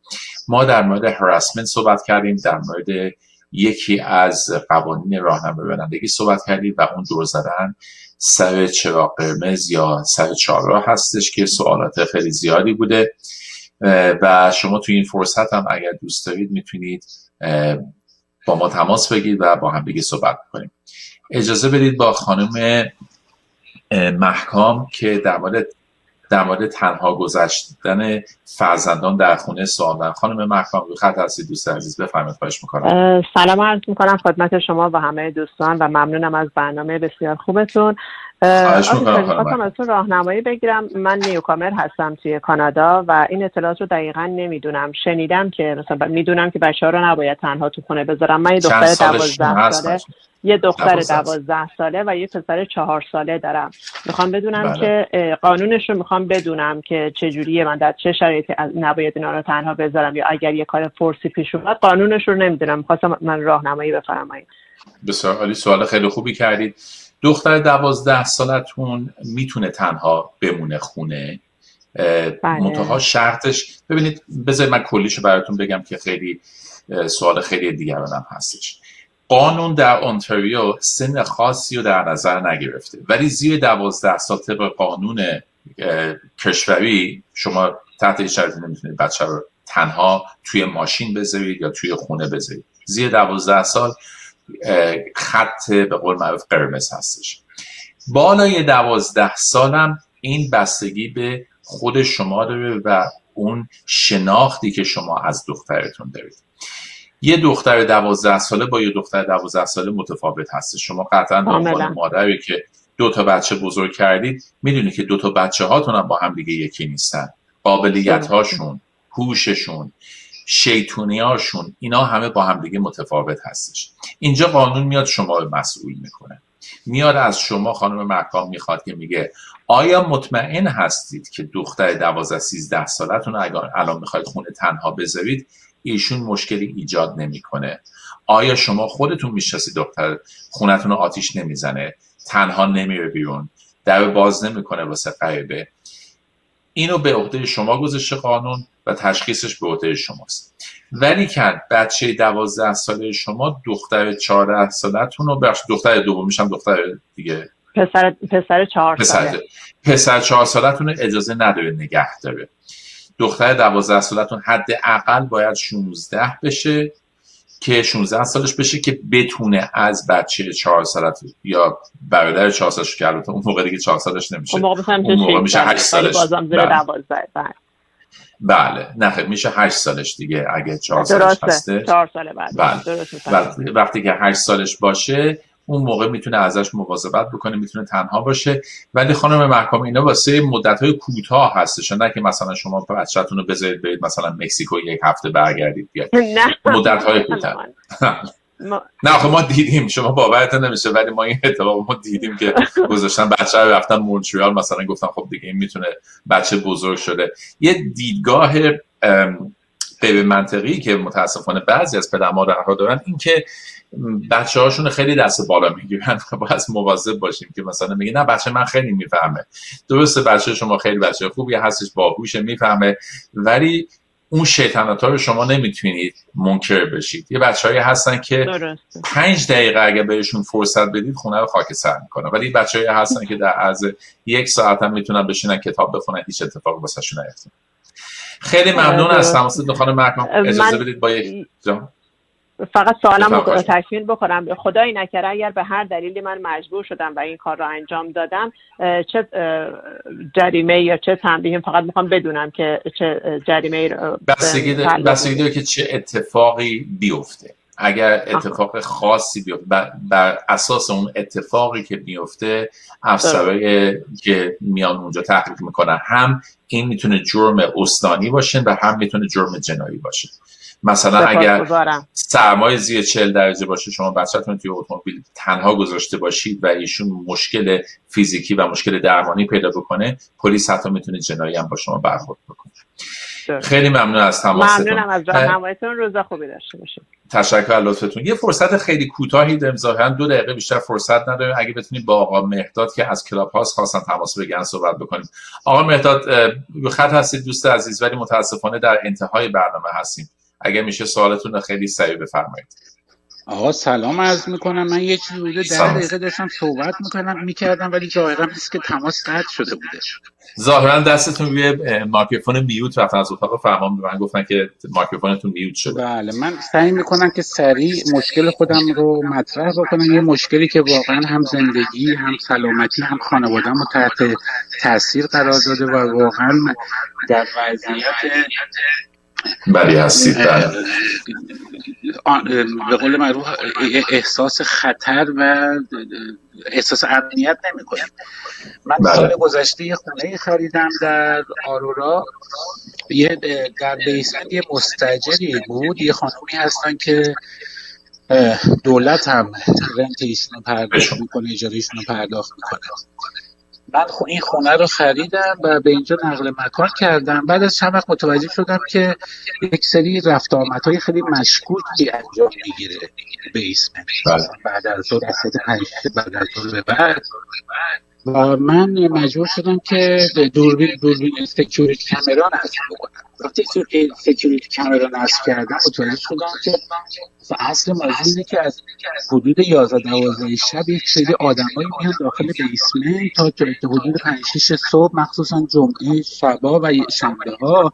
ما در مورد هراسمنت صحبت کردیم در مورد یکی از قوانین راهنمای رانندگی صحبت کردیم و اون دور زدن سر چراغ قرمز یا سر چهارراه هستش که سوالات خیلی زیادی بوده. و شما توی این فرصت هم اگر دوست دارید می‌تونید با ما تماس بگیرید و با هم دیگه صحبت کنیم. اجازه بدید با خانم محکام که در مورد در مورد تنها گذشتن فرزندان در خونه سوال خانم محکام رو خط هستید دوست عزیز بفرمایید خواهش می‌کنم. سلام عرض می‌کنم خدمت شما و همه دوستان و ممنونم از برنامه بسیار خوبتون. خواستم از راهنمایی بگیرم. من نیوکامر هستم توی کانادا و این اطلاعات رو دقیقا نمی‌دونم. شنیدم که مثلا می‌دونم که بچه ها رو نباید تنها تو خونه بذارم. من یه دختر دوازده ساله. یه دختر دوازده ساله و یه پسر چهار ساله دارم. می‌خوام بدونم بله. که قانونش رو می‌خوام بدونم که چجوریه من در چه شرایطی نباید اینا رو تنها بذارم یا اگر یه کار فرسی پیش اومد قانونش رو نمی‌دونم. می‌خواستم من راهنمایی بفرمایید. بسیار عالی. سوال خیلی خوبی کردید. دختر دوازده سالتون می‌تونه تنها بمونه خونه؟ بله. منتها شرطش ببینید بذارید من کلیشو براتون بگم که خیلی سوال خیلی دیگرانم هستش. قانون در اونتاریو سن خاصی رو در نظر نگرفته. ولی زیر دوازده سال طبق قانون کشوری شما تحت هیچ شرطی نمی‌تونید بچه رو تنها توی ماشین بذارید یا توی خونه بذارید. زیر دوازده سال خط به قول معروف قرمز هستش. بالای دوازده سالم این بستگی به خود شما داره و اون شناختی که شما از دخترتون دارید. یه دختر دوازده ساله با یه دختر دوازده ساله متفاوت هست شما قطعا به مادری که دو تا بچه بزرگ کردید می‌دونید که دو تا بچه هاتون هم با هم دیگه یکی نیستن. قابلیت هاشون هوششون شیطونیاشون اینا همه با هم دیگه متفاوت هستش. اینجا قانون میاد شما رو مسئول می‌کنه. میاد از شما خانم محکام می‌خواد که میگه آیا مطمئن هستید که دختر دوازده سیزده سالتون اگر الان می‌خواید خونه تنها بذارید ایشون مشکلی ایجاد نمی‌کنه. آیا شما خودتون می‌شناسید دختر خونتون رو آتیش نمی‌زنه. تنها نمیره بیرون. در باز نمی‌کنه واسه غریبه اینو به عهده شما گذاشته قانون و تشخیصش به عهده شماست. ولی کن بچه دوازده ساله شما دختر چهارده سالتون رو بخش دختر دومیش هم دختر دیگه. پسر پسر چهار ساله. پسر, پسر چهار سالتون اجازه نداره نگه داره. دختر دوازده سالتون حداقل باید 16 بشه که 16 سالش بشه که بتونه از بچه 4 سالت یا برادر 4 سالش که البته اون موقع دیگه 4 سالش نمیشه. اون موقع میشه 8 سالش. بله. بله. بله. نه میشه 8 سالش دیگه اگه 4 سالش هسته. 4 ساله بعد. بله. وقتی که 8 سالش باشه اون موقع می‌تونه ازش مواظبت بکنه می‌تونه تنها باشه. ولی خانم محکام اینا واسه مدت های کوتاه هستش نه که مثلا شما بچه‌تون رو بذارید برید مثلا مکزیکو یک هفته برگردید بیاید مدت های کوتاه. نه آخه ما دیدیم. شما باورتون نمیشه ولی ما این اتفاق ما دیدیم که گذاشتن بچه رو رفتن مونتریال. مثلا گفتن خب دیگه این می‌تونه بچه بزرگ شده. یه دیدگاه غیر منطقی که متاسفانه بعضی از پدر مادرها دارن این که بچه هاشون خیلی دست بالا می‌گیرن باید مواظب باشیم که مثلا میگه نه بچه من خیلی می‌فهمه. درسته بچه شما خیلی بچه خوبی هستش باهوش می‌فهمه. ولی اون شیطنت ها رو شما نمی‌تونید منکر بشید. یه بچه هایی هستن که پنج دقیقه اگه بهشون فرصت بدید خونه رو خاک سر می‌کنه ولی بچه هایی هستن که در عرض یک ساعت هم می‌تونن بشینن کتاب بخونن هیچ اتفاق واسه شون خیلی ممنون از تماستون خانم محکم اجازه بدید با یک فقط سوالم رو تکمیل بکنم. خدایی نکره اگر به هر دلیلی من مجبور شدم و این کار رو انجام دادم چه جریمه یا چه تنبیه فقط می‌خوام بدونم که چه جریمه بستگی داره که چه اتفاقی بیفته. اگر اتفاق خاصی بیفته بر, اساس اون اتفاقی که بیفته افسرهای که میان اونجا تحقیق می‌کنن هم این می‌تونه جرم استانی باشه و هم می‌تونه جرم جنایی باشه. مثلا اگر سرمایه زیر 40 درجه باشه شما بچه‌تون توی اتومبیل تنها گذاشته باشید و ایشون مشکل فیزیکی و مشکل درمانی پیدا بکنه پلیس حتی می‌تونه جنایی هم با شما برخورد بکنه. خیلی ممنون از تماستون. ممنونم از راهنماییتون. روز خوبی داشته باشید. تشکر لطفتون. یه فرصت خیلی کوتاهی داریم. ظاهرا دو دقیقه بیشتر فرصت نداریم. اگه بتونیم با آقا مهداد که از کلاب هاست خواستن تماس بگیرن صحبت بکنیم. آقا مهداد خط هستید دوست عزیز ولی متاسفانه در انتهای برنامه هستیم. اگه میشه سوالتون رو خیلی سریع بفرمایید. آقا سلام عرض می‌کنم. من یه چیزی بوده در دقیقه داشتم صحبت می‌کنم می‌کردم ولی ظاهرا هست که تماس قطع شده بوده. ظاهرا دستتون روی مایکروفون میوت رفتن از اتاق فرمان به من گفتن که مایکروفونتون میوت شده. بله من سعی می‌کنم که سریع مشکل خودم رو مطرح بکنم. یه مشکلی که واقعا هم زندگی هم سلامتی هم خانوادم رو تحت تاثیر قرار داده و واقعا در وضعیت بلی هستید بله. به قول معروف احساس خطر و احساس امنیت نمی کنیم من بله. سال گذشته یه خونه خریدم در آرورا. یه در بیسمنت یه مستجری بود. یه خانومی هستن که دولت هم rent ایشون پرداخت می‌کنه اجاره ایشون پرداخت می‌کنه. من این خونه رو خریدم و به اینجا نقل مکان کردم بعد از چند وقت متوجه شدم که یک سری رفت های خیلی مشکوکی انجام می‌گیره به بله. بعد از دو بعد از به بعد و من مجبور شدم که دوربین دوربین security camera نصب بکنم. وقتی security camera نصب کردم متوجه شدم که اصل موضوع اینه که از حدود 11 12 شب یک سری آدمایی میان داخل بیسمنت تا حدود 5 6 صبح مخصوصا جمعه شبا و شنبه ها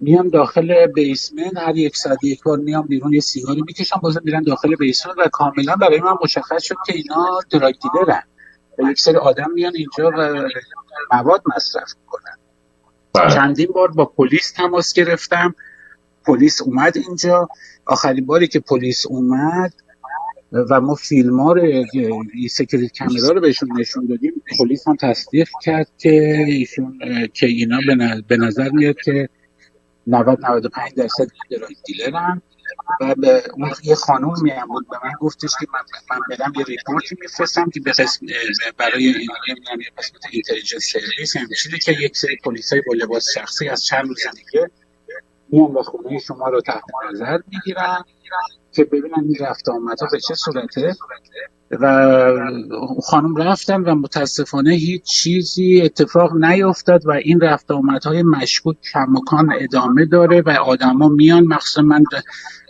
میان داخل بیسمنت هر یک ساعت یک بار میان بیرون یه سیگاری می‌کشن باز میرن داخل بیسمنت و کاملا برای من مشخص شد که اینا دراگ دیلرن یک سری آدم میان اینجا و مواد مصرف می‌کنن. بله. چندین بار با پلیس تماس گرفتم. پلیس اومد اینجا. آخرین باری که پلیس اومد و ما فیلم ها رو security camera رو بهشون نشون دادیم پلیس هم تصدیق کرد که ایشون که اینا به نظر میاد که 90 95 درصد drug dealer ن. و به اون یه خانوم میام بود به من گفتش که من, من برم یه report ی میفرستم که به قسم برای این نمی‌دونم یه قسمت intelligence service چیزی که یک سری پلیسای با لباس شخصی از چند روز دیگه میان به خونه شما رو تحت نظر می‌گیرن که ببینن این رفت آمدها به چه صورته. و خانم رفتن و متاسفانه هیچ چیزی اتفاق نیفتاد و این رفت آمدهای مشکوک کمکان ادامه داره و آدما میان مخصوصا من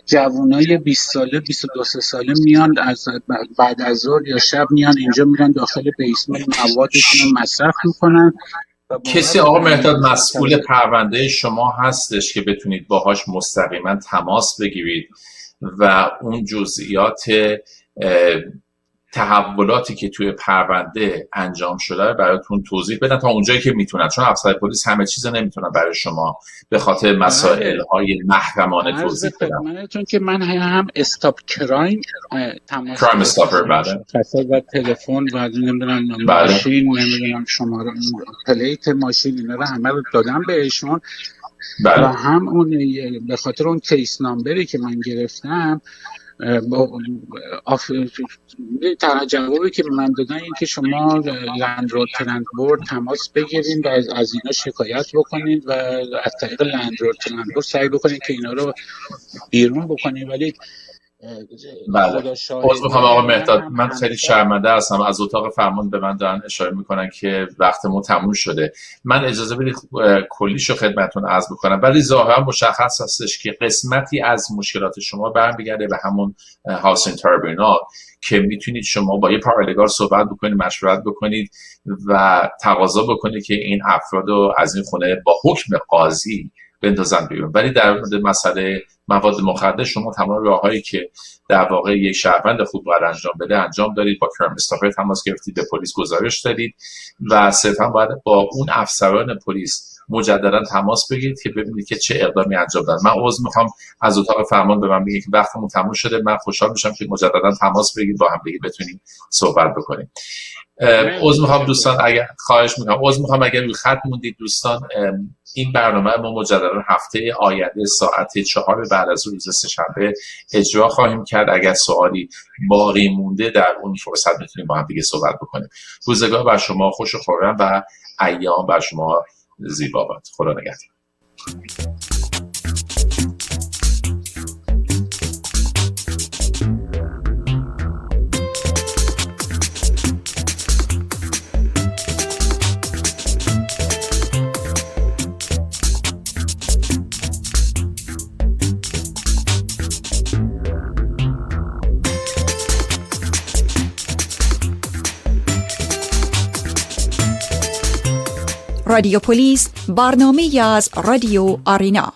جوانای 20 ساله 22 ساله میان از بعد از ظهر یا شب میان اینجا میرن داخل بیسمنت موادشون رو مصرف می‌کنن. کسی آقا مهداد مسئول پرونده شما هستش که بتونید باهاش مستقیما تماس بگیرید و اون جزئیات تحولاتی که توی پرونده انجام شده براتون توضیح بدن تا اونجایی که می‌تونن چون افسر پلیس همه چیز نمی‌تونن برای شما به خاطر بله. مسائل های محرمانه توضیح بدن چون که من هم استاپ کرایم تماس Crime Stoppers بله و تلفن و نمی‌دونم بله. ماشین نمی‌دونم شماره plate ماشین اینا رو همه رو دادم بهشون بله. و هم اون به خاطر اون case number ی که من گرفتم تنها جوابی که من دادن این که شما Landlord Tenant Board تماس بگیرین و از اینا شکایت بکنید و از طریق Landlord Tenant Board سعی بکنید که اینا رو بیرون بکنید ولی بله. عذر می‌خوام آقا مهداد من خیلی شرمنده هستم. از اتاق فرمان به من دارن اشاره می‌کنن که وقتمون تموم شده. من اجازه بدید کلیشو خدمتون عرض بکنم. ولی ظاهرا مشخص هستش که قسمتی از مشکلات شما برمیگرده به همون هاوسین تربینال که می‌تونید شما با یه پارالگار صحبت بکنید مشورت بکنید و تقاضا بکنید که این افراد رو از این خونه با حکم قاضی بندازن بیرون. ولی در مورد مسئله مواد مخدر شما تمام راههایی که در واقع یک شهروند خوب باید انجام بده انجام دارید. با کرم تماس گرفتید به پلیس گزارش دادید و صرفا باید با اون افسران پلیس مجددا تماس بگیرید که ببینید که چه اقدامی انجام دادن. من عذر می‌خوام از اتاق فرمان به من بگید که وقتمون تموم شده. من خوشحال میشم که مجددا تماس بگیرید با هم دیگه بتونیم صحبت بکنیم. عذر می‌خوام دوستان اگر خواهش می‌کنم. عذر می‌خوام اگر روی خط موندید دوستان این برنامه ما مجددا هفته آینده ساعت چهار بعد از روز سهشنبه اجرا خواهیم کرد. اگر سوالی باقی مونده در اون فرصت می‌تونیم با هم دیگه صحبت بکنیم. روزگار بر شما خوش و خورم و ایام بر شما زیبا باد. خدا نگهدار. رادیو پلیس برنامه از رادیو آرینا.